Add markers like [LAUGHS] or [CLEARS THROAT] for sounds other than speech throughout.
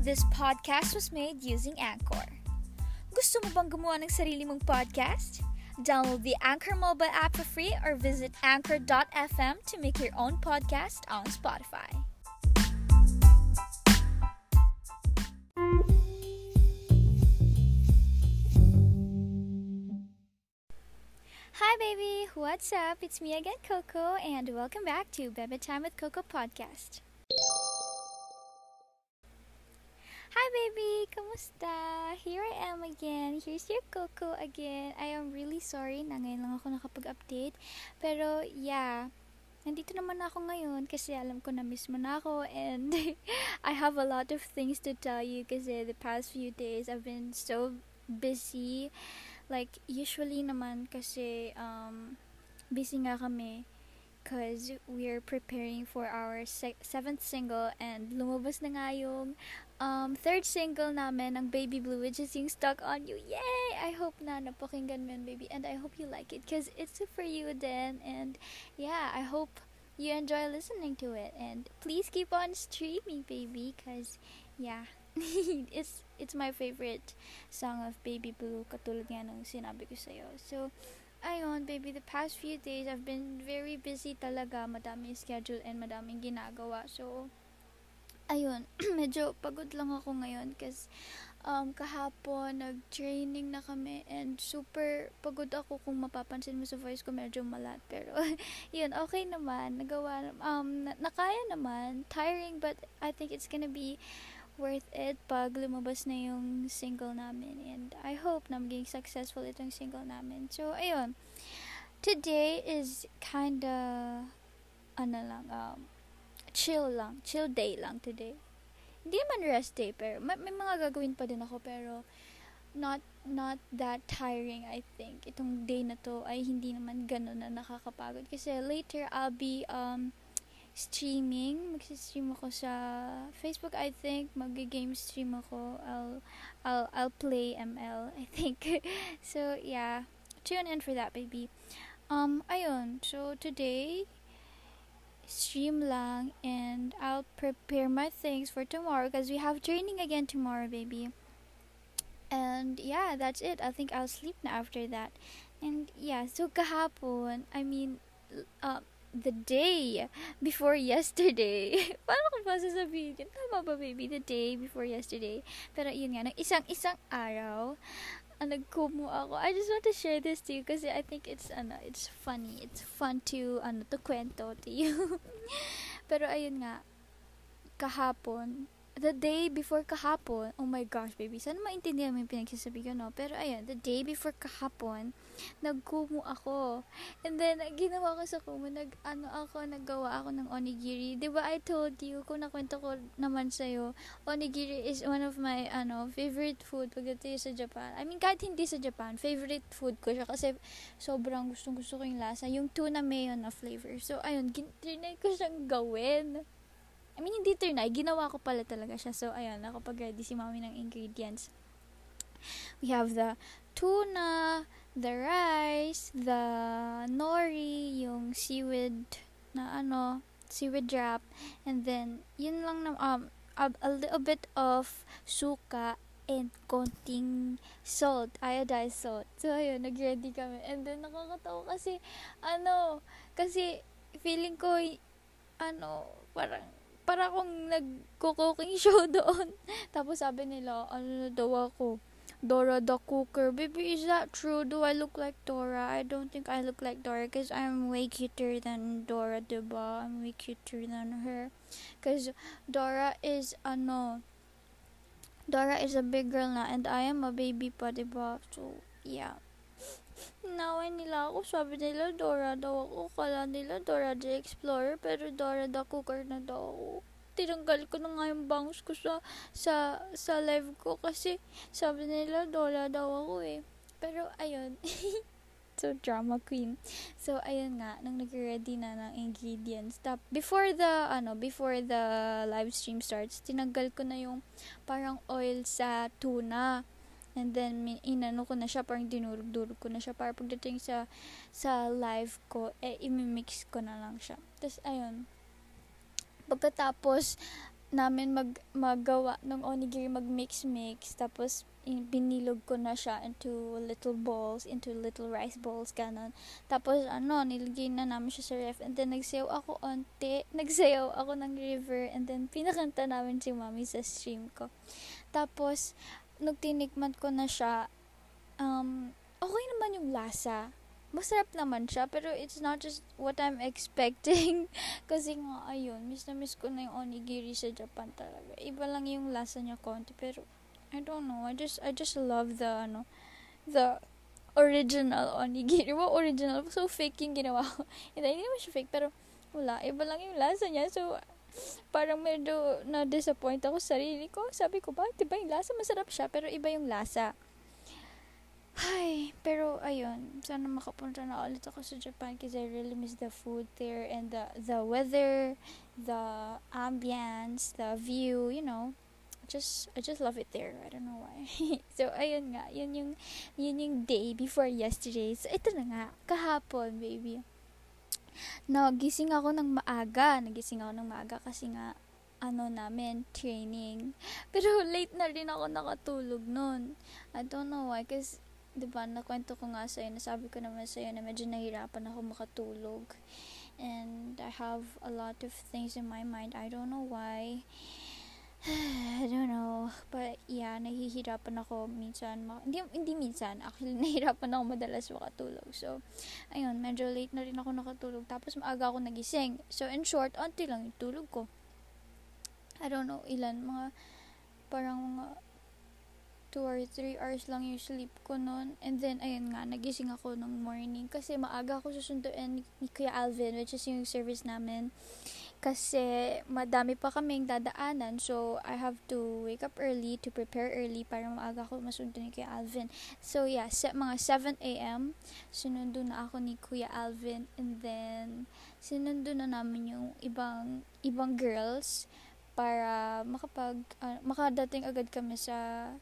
This podcast was made using Anchor. Gusto mo bang gumawa ng sarili mong podcast? Download the Anchor mobile app for free or visit anchor.fm to make your own podcast on Spotify. Hi, baby. What's up? It's me again, Coco, and welcome back to Bebe Time with Coco podcast. Hi, baby. Kamusta? Here I am again. Here's your Coco again. I am really sorry na ngayon lang ako nakapag-update. Pero, yeah. Nandito naman ako ngayon kasi alam ko na miss mo na ako and [LAUGHS] I have a lot of things to tell you kasi the past few days I've been so busy like usually naman kasi um busy nga kami because we're preparing for our se- seventh single and lumabas na nga yung um, third single namin ng Baby Blue which is yung Stuck on You. Yay! I hope na napakinggan mo yun, baby and I hope you like it because it's for you then and yeah, I hope you enjoy listening to it and please keep on streaming baby because yeah [LAUGHS] it's it's my favorite song of Baby Blue katulad nga nung sinabi ko sa'yo. So, ayun, baby, the past few days I've been very busy talaga. Madaming schedule and madaming ginagawa. So, ayun, [CLEARS THROAT] medyo pagod lang ako ngayon kasi um, kahapon nag-training na kami and super pagod ako kung mapapansin mo sa voice ko medyo malat pero [LAUGHS] yun okay naman nagawa um na- nakaya naman tiring but I think it's gonna be worth it pag lumabas na yung single namin. And I hope na maging successful itong single namin. So, ayun. Today is kinda, ano lang, um, chill lang. Chill day lang today. Hindi man rest day, pero may, may mga gagawin pa din ako, pero not not that tiring I think itong day na to ay hindi naman ganun na nakakapagod kasi later I'll be um streaming. Magsi-stream ako sa Facebook, I think. Mag-game stream ako. I'll, I'll, I'll play ML, I think. [LAUGHS] so, yeah. Tune in for that, baby. Um, ayun. So, today, stream lang and I'll prepare my things for tomorrow because we have training again tomorrow, baby. And yeah, that's it. I think I'll sleep now after that. And yeah, so kahapon, I mean, uh, the day before [LAUGHS] yesterday. Paano ko ba sasabihin yun? Tama ba, baby? The day before yesterday. Pero yun nga, isang-isang araw, uh, nagkumu ako. I just want to share this to you kasi I think it's, ano, it's funny. It's fun to, ano, to kwento to you. [LAUGHS] Pero ayun nga, kahapon, the day before kahapon, oh my gosh, baby, sana maintindihan mo yung pinagsasabi ko, no? Pero ayun, the day before kahapon, nagkumu ako. And then, ginawa ko sa kumu, nag, ano ako, naggawa ako ng onigiri. Ba I told you, kung nakwento ko naman sa'yo, onigiri is one of my, ano, favorite food pagdating sa Japan. I mean, kahit hindi sa Japan, favorite food ko siya kasi sobrang gustong gusto ko yung lasa. Yung tuna mayo na flavor. So, ayun, trinay ko siyang gawin. I mean, hindi trinay. Ginawa ko pala talaga siya. So, ayun, nakapag-ready si mami ng ingredients. We have the tuna, the rice, the nori, yung seaweed na ano, seaweed wrap, and then, yun lang na, um, a, a little bit of suka and konting salt, iodized salt. So, ayun, nag-ready kami. And then, nakakatawa kasi, ano, kasi, feeling ko, ano, parang, para akong nagko-cooking [LAUGHS] show doon. Tapos sabi nila, ano na daw ako, Dora the Cooker. Baby, is that true? Do I look like Dora? I don't think I look like Dora because I'm way cuter than Dora, diba? I'm way cuter than her. Because Dora is, ano, Dora is a big girl na and I am a baby pa, diba? So, yeah. Naway nila ako. Sabi nila, Dora daw ako. Kala nila, Dora the Explorer. Pero Dora the Cooker na daw ako. Tinanggal ko na nga yung bangs ko sa, sa, sa live ko. Kasi sabi nila, Dora daw ako eh. Pero, ayun. [LAUGHS] so, drama queen. So, ayun nga, nang nag-ready na ng ingredients. Tap, before the, ano, before the live stream starts, tinanggal ko na yung parang oil sa tuna. And then, inano ko na siya, parang dinurog-durog ko na siya, para pagdating sa, sa live ko, eh, imimix ko na lang siya. Tapos, ayun. Pagkatapos, namin mag maggawa ng onigiri mag mix mix tapos binilog ko na siya into little balls into little rice balls ganon tapos ano nilagay na namin siya sa ref and then nagsayaw ako onte [LAUGHS] nagsayaw ako ng river and then pinakanta namin si mami sa stream ko tapos nung tinikman ko na siya um okay naman yung lasa masarap naman siya, pero it's not just what I'm [LAUGHS] expecting. Kasi nga, ayun, miss na miss ko na yung onigiri sa Japan talaga. Iba lang yung lasa niya konti, pero I don't know, I just, I just love the, ano, the original onigiri. Well, original, so fake yung ginawa ko. [LAUGHS] hindi, hindi naman siya fake, pero wala, iba lang yung lasa niya, so parang medyo na-disappoint ako sa sarili ko. Sabi ko, ba, diba yung lasa? Masarap siya, pero iba yung lasa. Ay, pero ayun, sana makapunta na ulit ako sa Japan kasi I really miss the food there and the the weather, the ambience, the view, you know. Just I just love it there. I don't know why. [LAUGHS] so ayun nga, yun yung yun yung day before yesterday. So ito na nga, kahapon, baby. Nagising ako ng maaga. Nagising ako ng maaga kasi nga ano namin, training. [LAUGHS] Pero late na rin ako nakatulog noon. I don't know why, kasi 'di ba, nakwento ko nga sa'yo, nasabi ko naman sa'yo na medyo nahirapan ako makatulog. And I have a lot of things in my mind. I don't know why. [SIGHS] I don't know. But yeah, nahihirapan ako minsan. Ma- hindi, hindi minsan. Actually, [LAUGHS] nahihirapan ako madalas makatulog. So, ayun, medyo late na rin ako nakatulog. Tapos maaga ako nagising. So, in short, onti lang yung tulog ko. I don't know, ilan, mga, parang mga 2 or 3 hours lang yung sleep ko noon. And then, ayun nga, nagising ako nung morning. Kasi maaga ako susunduin ni Kuya Alvin, which is yung service namin. Kasi madami pa kaming dadaanan. So, I have to wake up early to prepare early para maaga ako masundo ni Kuya Alvin. So, yeah, set, mga 7 a.m. Sinundo na ako ni Kuya Alvin. And then, sinundo na namin yung ibang, ibang girls para makapag, uh, makadating agad kami sa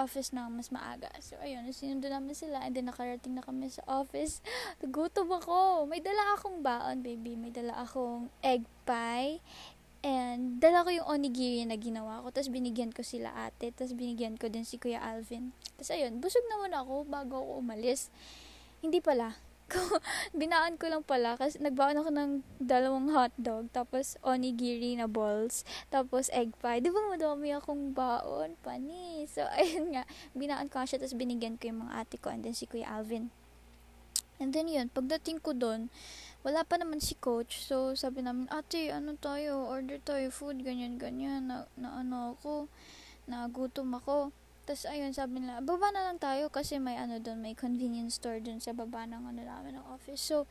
office na mas maaga. So, ayun, sinundo namin sila and then nakarating na kami sa office. [LAUGHS] Nagutom ako. May dala akong baon, baby. May dala akong egg pie. And dala ko yung onigiri na ginawa ko. Tapos binigyan ko sila ate. Tapos binigyan ko din si Kuya Alvin. Tapos ayun, busog naman ako bago ako umalis. Hindi pala ko, [LAUGHS] binaan ko lang pala kasi nagbaon ako ng dalawang hotdog, tapos onigiri na balls, tapos egg pie. Di ba madami akong baon? Pani. So, [LAUGHS] ayun nga, binaan ko siya, tapos binigyan ko yung mga ate ko, and then si Kuya Alvin. And then yun, pagdating ko doon, wala pa naman si coach. So, sabi namin, ate, ano tayo? Order tayo food, ganyan, ganyan. Na, na ano ako, nagutom ako. Tapos, ayun, sabi nila, baba na lang tayo kasi may ano doon, may convenience store doon sa baba ng ano namin ng office. So,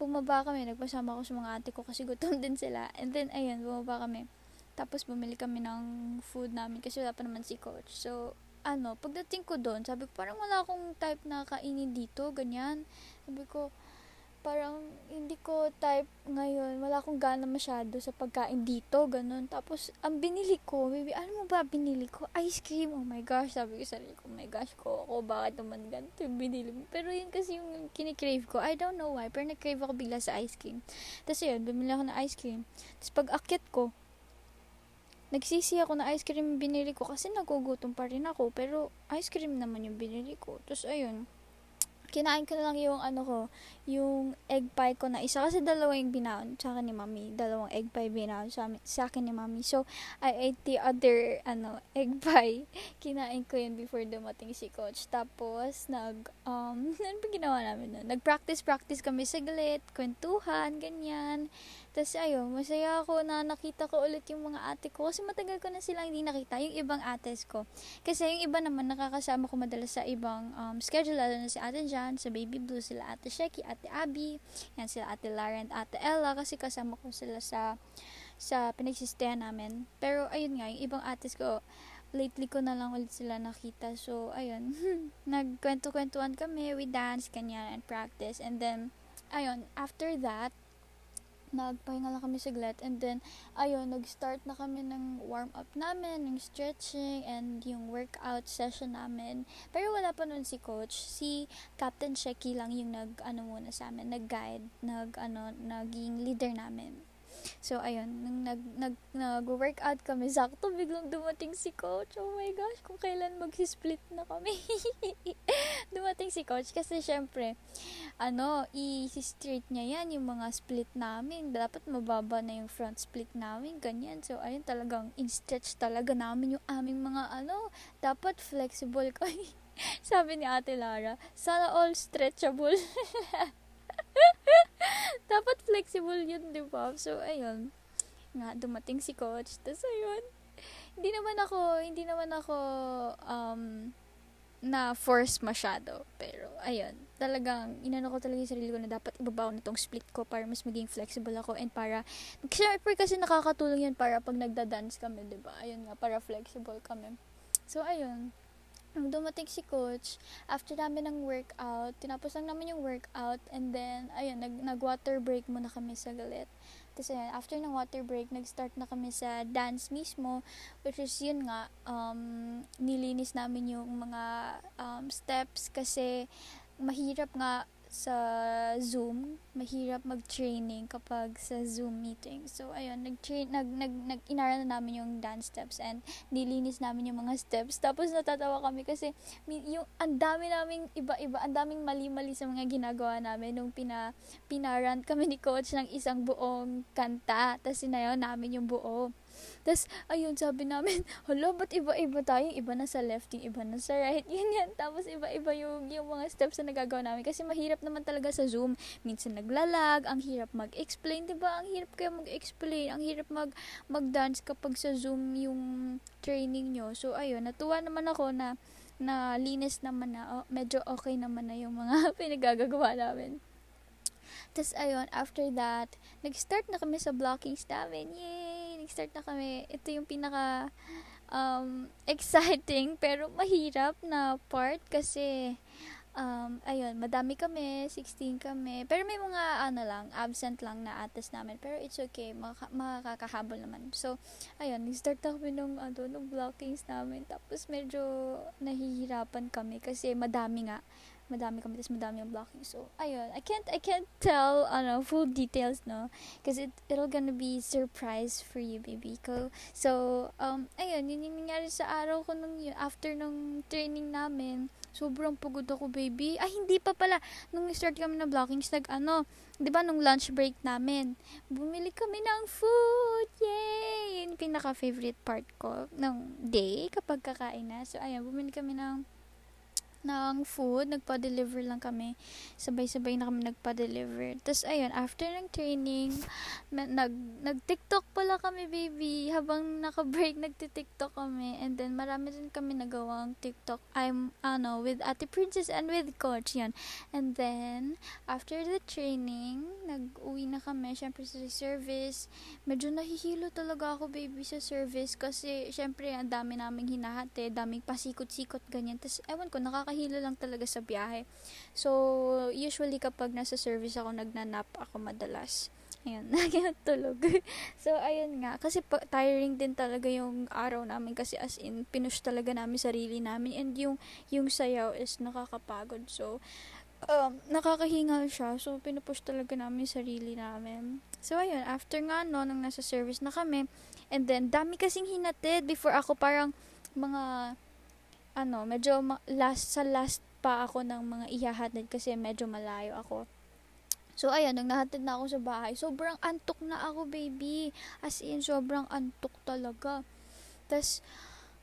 bumaba kami, nagpasama ko sa mga ate ko kasi gutom [LAUGHS] din sila. And then, ayun, bumaba kami. Tapos, bumili kami ng food namin kasi wala pa naman si coach. So, ano, pagdating ko doon, sabi ko, parang wala akong type na kainin dito, ganyan. Sabi ko, parang hindi ko type ngayon, wala akong gana masyado sa pagkain dito, ganun. Tapos, ang binili ko, baby, ano mo ba binili ko? Ice cream, oh my gosh, sabi ko sa sarili ko, oh my gosh, ko ako, bakit naman ganito yung binili mo? Pero yun kasi yung kinikrave ko, I don't know why, pero nakrave ako bigla sa ice cream. Tapos yun, bumili ako ng ice cream. Tapos pag akit ko, nagsisi ako na ice cream binili ko kasi nagugutom pa rin ako, pero ice cream naman yung binili ko. Tapos ayun, kinain ko na lang yung ano ko, yung egg pie ko na isa kasi dalawang binaon sa akin ni mami, dalawang egg pie binaon sa, sa akin ni mami. So, I ate the other ano, [LAUGHS] egg pie. Kinain ko yun before dumating si coach. Tapos, nag, um, [LAUGHS] ano ba ginawa namin nun? Nag-practice, practice kami saglit, kwentuhan, ganyan. Tapos ayun, masaya ako na nakita ko ulit yung mga ate ko kasi matagal ko na silang hindi nakita, yung ibang ates ko. Kasi yung iba naman nakakasama ko madalas sa ibang um, schedule, lalo na si Ate Jan, sa Baby Blue, sila Ate Sheki, Ate Abby, yan sila Ate Lara and Ate Ella kasi kasama ko sila sa sa pinagsistayan namin. Pero ayun nga, yung ibang ates ko, lately ko na lang ulit sila nakita. So, ayun, [LAUGHS] nagkwento-kwentuhan kami, we dance, kanya, and practice. And then, ayun, after that, nagpahinga lang kami saglit and then ayun nag-start na kami ng warm up namin ng stretching and yung workout session namin. Pero wala pa nun si coach. Si Captain Shecky lang yung nag ano muna sa amin nag-guide nag ano naging leader namin So, ayun, nung nag, nag, nag-workout kami, [LAUGHS] sakto biglang dumating si coach. Oh my gosh, kung kailan mag-split na kami. [LAUGHS] dumating si coach kasi syempre, ano, i-straight niya yan, yung mga split namin. Dapat mababa na yung front split namin, ganyan. So, ayun, talagang in-stretch talaga namin yung aming mga, ano, dapat flexible [LAUGHS] kami. Sabi ni Ate Lara, sana all stretchable. [LAUGHS] Dapat flexible yun, di ba? So, ayun. Nga, dumating si coach. Tapos, ayun. Hindi naman ako, hindi naman ako, um, na force masyado. Pero, ayun. Talagang, inano ko talaga yung sarili ko na dapat ibabaw na tong split ko para mas maging flexible ako and para, syempre kasi nakakatulong yun para pag nagda-dance kami, ba? Ayun nga, para flexible kami. So, ayun nung dumating si coach, after namin ng workout, tinapos lang namin yung workout, and then, ayun, nag, nag-water break muna kami sa galit. Tapos, ayun, after ng water break, nag-start na kami sa dance mismo, which is, yun nga, um, nilinis namin yung mga um, steps kasi mahirap nga sa Zoom, mahirap mag-training kapag sa Zoom meeting. So, ayun, nag-train, nag, nag, nag, inara na namin yung dance steps and nilinis namin yung mga steps. Tapos, natatawa kami kasi yung, ang dami naming iba-iba, ang daming mali-mali sa mga ginagawa namin nung pina, pinarant kami ni coach ng isang buong kanta. Tapos, sinayaw namin yung buo. Tapos, ayun, sabi namin, [LAUGHS] hala, ba't iba-iba tayo? Iba na sa left, yung iba na sa right. [LAUGHS] Yun yan. Tapos, iba-iba yung, yung mga steps na nagagawa namin. Kasi mahirap naman talaga sa Zoom. Minsan naglalag, ang hirap mag-explain, di ba? Ang hirap kaya mag-explain. Ang hirap mag, mag-dance kapag sa Zoom yung training nyo. So, ayun, natuwa naman ako na na linis naman na, oh, medyo okay naman na yung mga [LAUGHS] pinagagagawa namin. Tapos, ayun, after that, nag-start na kami sa blockings namin. Yay! Nag-start na kami. Ito yung pinaka um, [LAUGHS] exciting pero mahirap na part kasi um, ayun, madami kami, 16 kami. Pero may mga, ano lang, absent lang na atas namin. Pero it's okay, maka- makakahabol naman. So, ayun, nag-start na kami nung, ano, nung blockings namin. Tapos, medyo nahihirapan kami kasi madami nga madami kami tapos madami yung blocking. So ayun. I can't I can't tell ano full details no? Because it it'll gonna be surprise for you baby ko. So um ayun yun yung nangyari sa araw ko nung yun after nung training namin. Sobrang pagod ako baby. Ay hindi pa pala. Nung start kami na blockings nag ano 'di ba nung lunch break namin bumili kami ng food. Yay! Yun pinaka favorite part ko ng day kapag kakain na. So ayun bumili kami ng ng food. Nagpa-deliver lang kami. Sabay-sabay na kami nagpa-deliver. Tapos, ayun, after ng training, nag, nag-tiktok pala kami, baby. Habang naka-break, [LAUGHS] nagti-tiktok kami. And then, marami din kami nagawang tiktok. I'm, ano, with Ate Princess and with Coach, yan. And then, after the training, nag-uwi na kami. Siyempre, sa service. Medyo nahihilo talaga ako, baby, sa service. Kasi, siyempre, ang dami naming hinahati. Daming pasikot-sikot, ganyan. Tapos, ewan ko, nakaka nakakahilo lang talaga sa biyahe. So, usually kapag nasa service ako, nagnanap ako madalas. Ayun, [LAUGHS] tulog. so, ayun nga. Kasi pa, tiring din talaga yung araw namin kasi as in, pinush talaga namin sarili namin and yung, yung sayaw is nakakapagod. So, um, nakakahingal siya. So, pinupush talaga namin sarili namin. So, ayun, after nga, no, nang nasa service na kami, and then, dami kasing hinatid before ako parang mga ano, medyo ma- last sa last pa ako ng mga ihahatid kasi medyo malayo ako. So, ayan, nang nahatid na ako sa bahay, sobrang antok na ako, baby. As in, sobrang antok talaga. Tapos,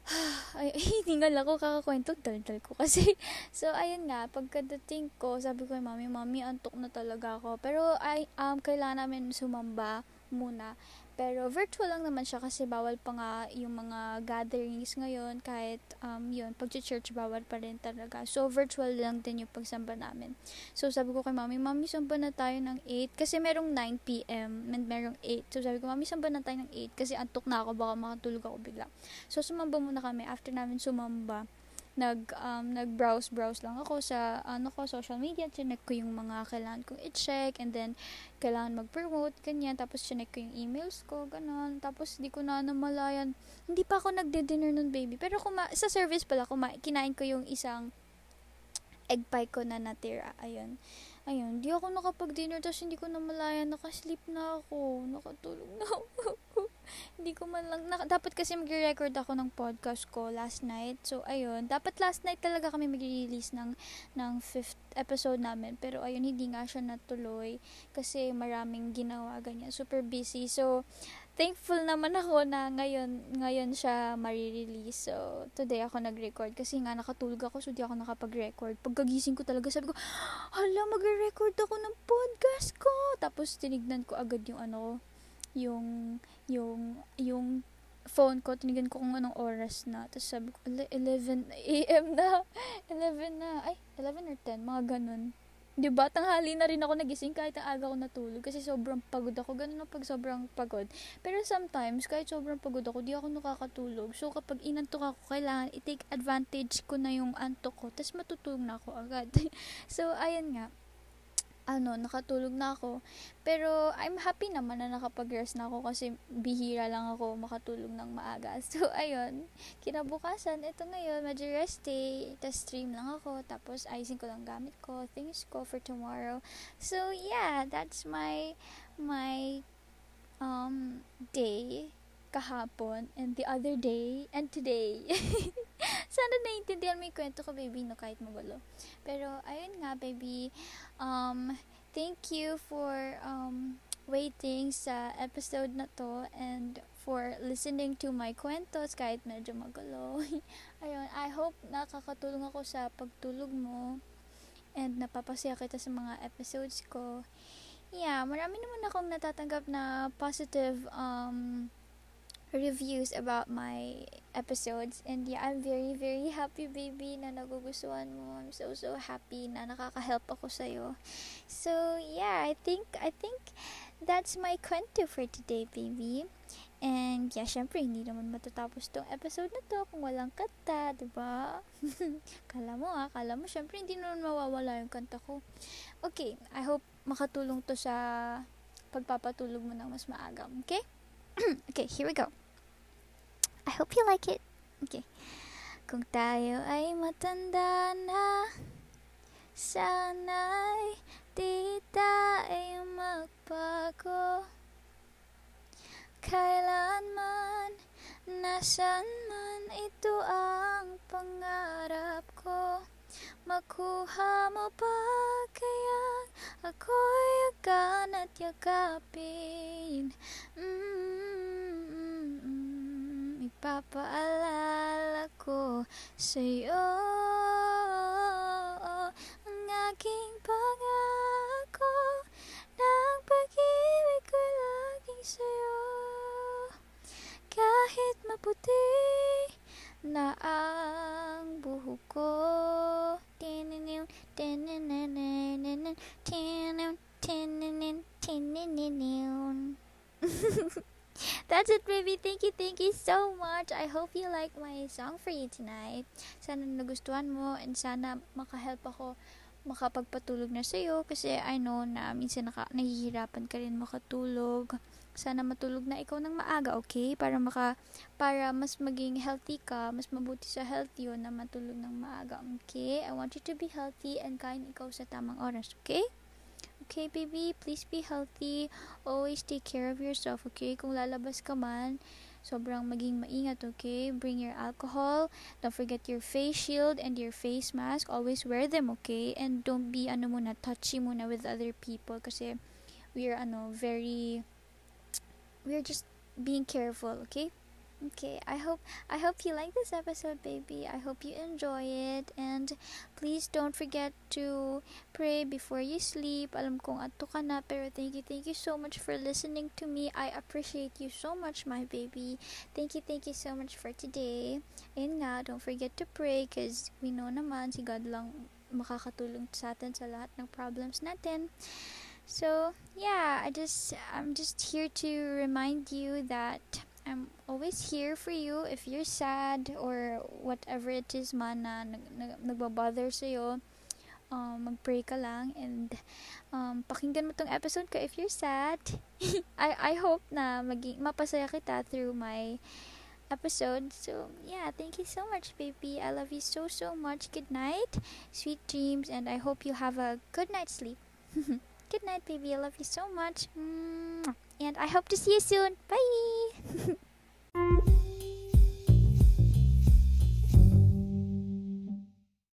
[SIGHS] ay, [LAUGHS] hiningal ako kakakwento, daldal ko kasi. [LAUGHS] So, ayun nga, pagkadating ko, sabi ko kay mami, mami, antok na talaga ako. Pero, ay, um, kailangan namin sumamba muna. Pero virtual lang naman siya kasi bawal pa nga yung mga gatherings ngayon kahit um, yun, pag-church bawal pa rin talaga. So virtual lang din yung pagsamba namin. So sabi ko kay mami, mami samba na tayo ng 8 kasi merong 9pm and merong 8. So sabi ko, mami samba na tayo ng 8 kasi antok na ako baka makatulog ako bigla. So sumamba muna kami after namin sumamba nag um, nag-browse browse lang ako sa ano ko social media chinek ko yung mga kailangan kong i-check and then kailangan mag-promote ganyan. Tapos chinek ko yung emails ko ganun. Tapos di ko na namalayan. Hindi pa ako nagde-dinner nun baby. Pero kuma sa service pala kuma kinain ko yung isang egg pie ko na natira. Ayun. Ayun, di ako nakapag-dinner, tapos hindi ko na malaya, nakasleep na ako, nakatulog na ako. [LAUGHS] hindi ko man lang, na, dapat kasi mag-record ako ng podcast ko last night. So, ayun, dapat last night talaga kami mag-release ng, ng fifth episode namin. Pero, ayun, hindi nga siya natuloy kasi maraming ginawa, ganyan. Super busy. So, thankful naman ako na ngayon ngayon siya ma-release. So, today ako nag-record kasi nga nakatulog ako so di ako nakapag-record. Pagkagising ko talaga sabi ko, hala, mag-record ako ng podcast ko. Tapos tinignan ko agad yung ano, yung yung yung phone ko, tinignan ko kung anong oras na. Tapos sabi ko, 11 a.m. na. [LAUGHS] 11 na. Ay, 11 or 10, mga ganun. 'di ba? Tanghali na rin ako nagising kahit ang aga ko natulog kasi sobrang pagod ako. Ganun na pag sobrang pagod. Pero sometimes kahit sobrang pagod ako, di ako nakakatulog. So kapag inantok ako, kailangan i-take advantage ko na yung antok ko. Tapos matutulog na ako agad. [LAUGHS] so ayun nga ano, nakatulog na ako. Pero, I'm happy naman na nakapag-rest na ako kasi bihira lang ako makatulog ng maaga. [LAUGHS] So, ayun, kinabukasan, ito ngayon, medyo rest day, tapos stream lang ako, tapos ayusin ko lang gamit ko, things ko for tomorrow. So, yeah, that's my, my, um, day kahapon and the other day and today. [LAUGHS] [LAUGHS] Sana naiintindihan mo yung kwento ko, baby, no, kahit magulo. Pero, ayun nga, baby, um, thank you for, um, waiting sa episode na to and for listening to my kwentos kahit medyo magulo. [LAUGHS] ayun, I hope nakakatulong ako sa pagtulog mo and napapasaya kita sa mga episodes ko. Yeah, marami naman akong natatanggap na positive um, reviews about my episodes. And yeah I'm very very happy baby na nagugustuhan mo. I'm so so happy na nakaka-help ako sa iyo so yeah I think I think that's my kwento for today baby. And yeah syempre hindi naman matatapos tong episode na to kung walang kanta diba? [LAUGHS] Kala mo ah kala mo syempre hindi naman mawawala yung kanta ko. Okay I hope makatulong to sa pagpapatulog mo ng mas maaga okay? [CLEARS THROAT] Okay here we go I hope you like it. Okay. Kung tayo ay matanda na, sana'y di tayo magbago. Kailanman, nasan man ito ang pangarap ko. Makuha mo pa kaya ako'y agan at yakapin. Mm-hmm. Ipapaalala ko sa'yo Ang aking pangako. Ng pag-ibig ko laging sa'yo. Kahit maputi na ang buhok ko. Tininiw, tininiw, tininiw, tininiw, tininiw That's it, baby. Thank you, thank you so much. I hope you like my song for you tonight. Sana nagustuhan mo and sana makahelp ako makapagpatulog na sa'yo kasi I know na minsan naka, nahihirapan ka rin makatulog. Sana matulog na ikaw ng maaga, okay? Para maka para mas maging healthy ka, mas mabuti sa health yun na matulog ng maaga, okay? I want you to be healthy and kain ikaw sa tamang oras, okay? Okay, baby, please be healthy. Always take care of yourself, okay? Kung lalabas ka man, sobrang maging maingat, okay? Bring your alcohol. Don't forget your face shield and your face mask. Always wear them, okay? And don't be, ano muna, touchy muna with other people kasi we are, ano, very, we are just being careful, okay? Okay, I hope I hope you like this episode, baby. I hope you enjoy it and please don't forget to pray before you sleep. Alam kong ato ka na, pero thank you, thank you so much for listening to me. I appreciate you so much, my baby. Thank you, thank you so much for today. And nga, don't forget to pray because we know naman si God lang makakatulong sa atin sa lahat ng problems natin. So, yeah, I just I'm just here to remind you that I'm always here for you if you're sad or whatever it is man na nag, nag, nagbabother sa'yo. Um, mag-pray ka lang and um, pakinggan mo tong episode ko if you're sad. [LAUGHS] I, I hope na maging, mapasaya kita through my episode. So, yeah, thank you so much, baby. I love you so, so much. Good night, sweet dreams, and I hope you have a good night's sleep. [LAUGHS] Good night, baby. I love you so much. And I hope to see you soon. Bye. [LAUGHS]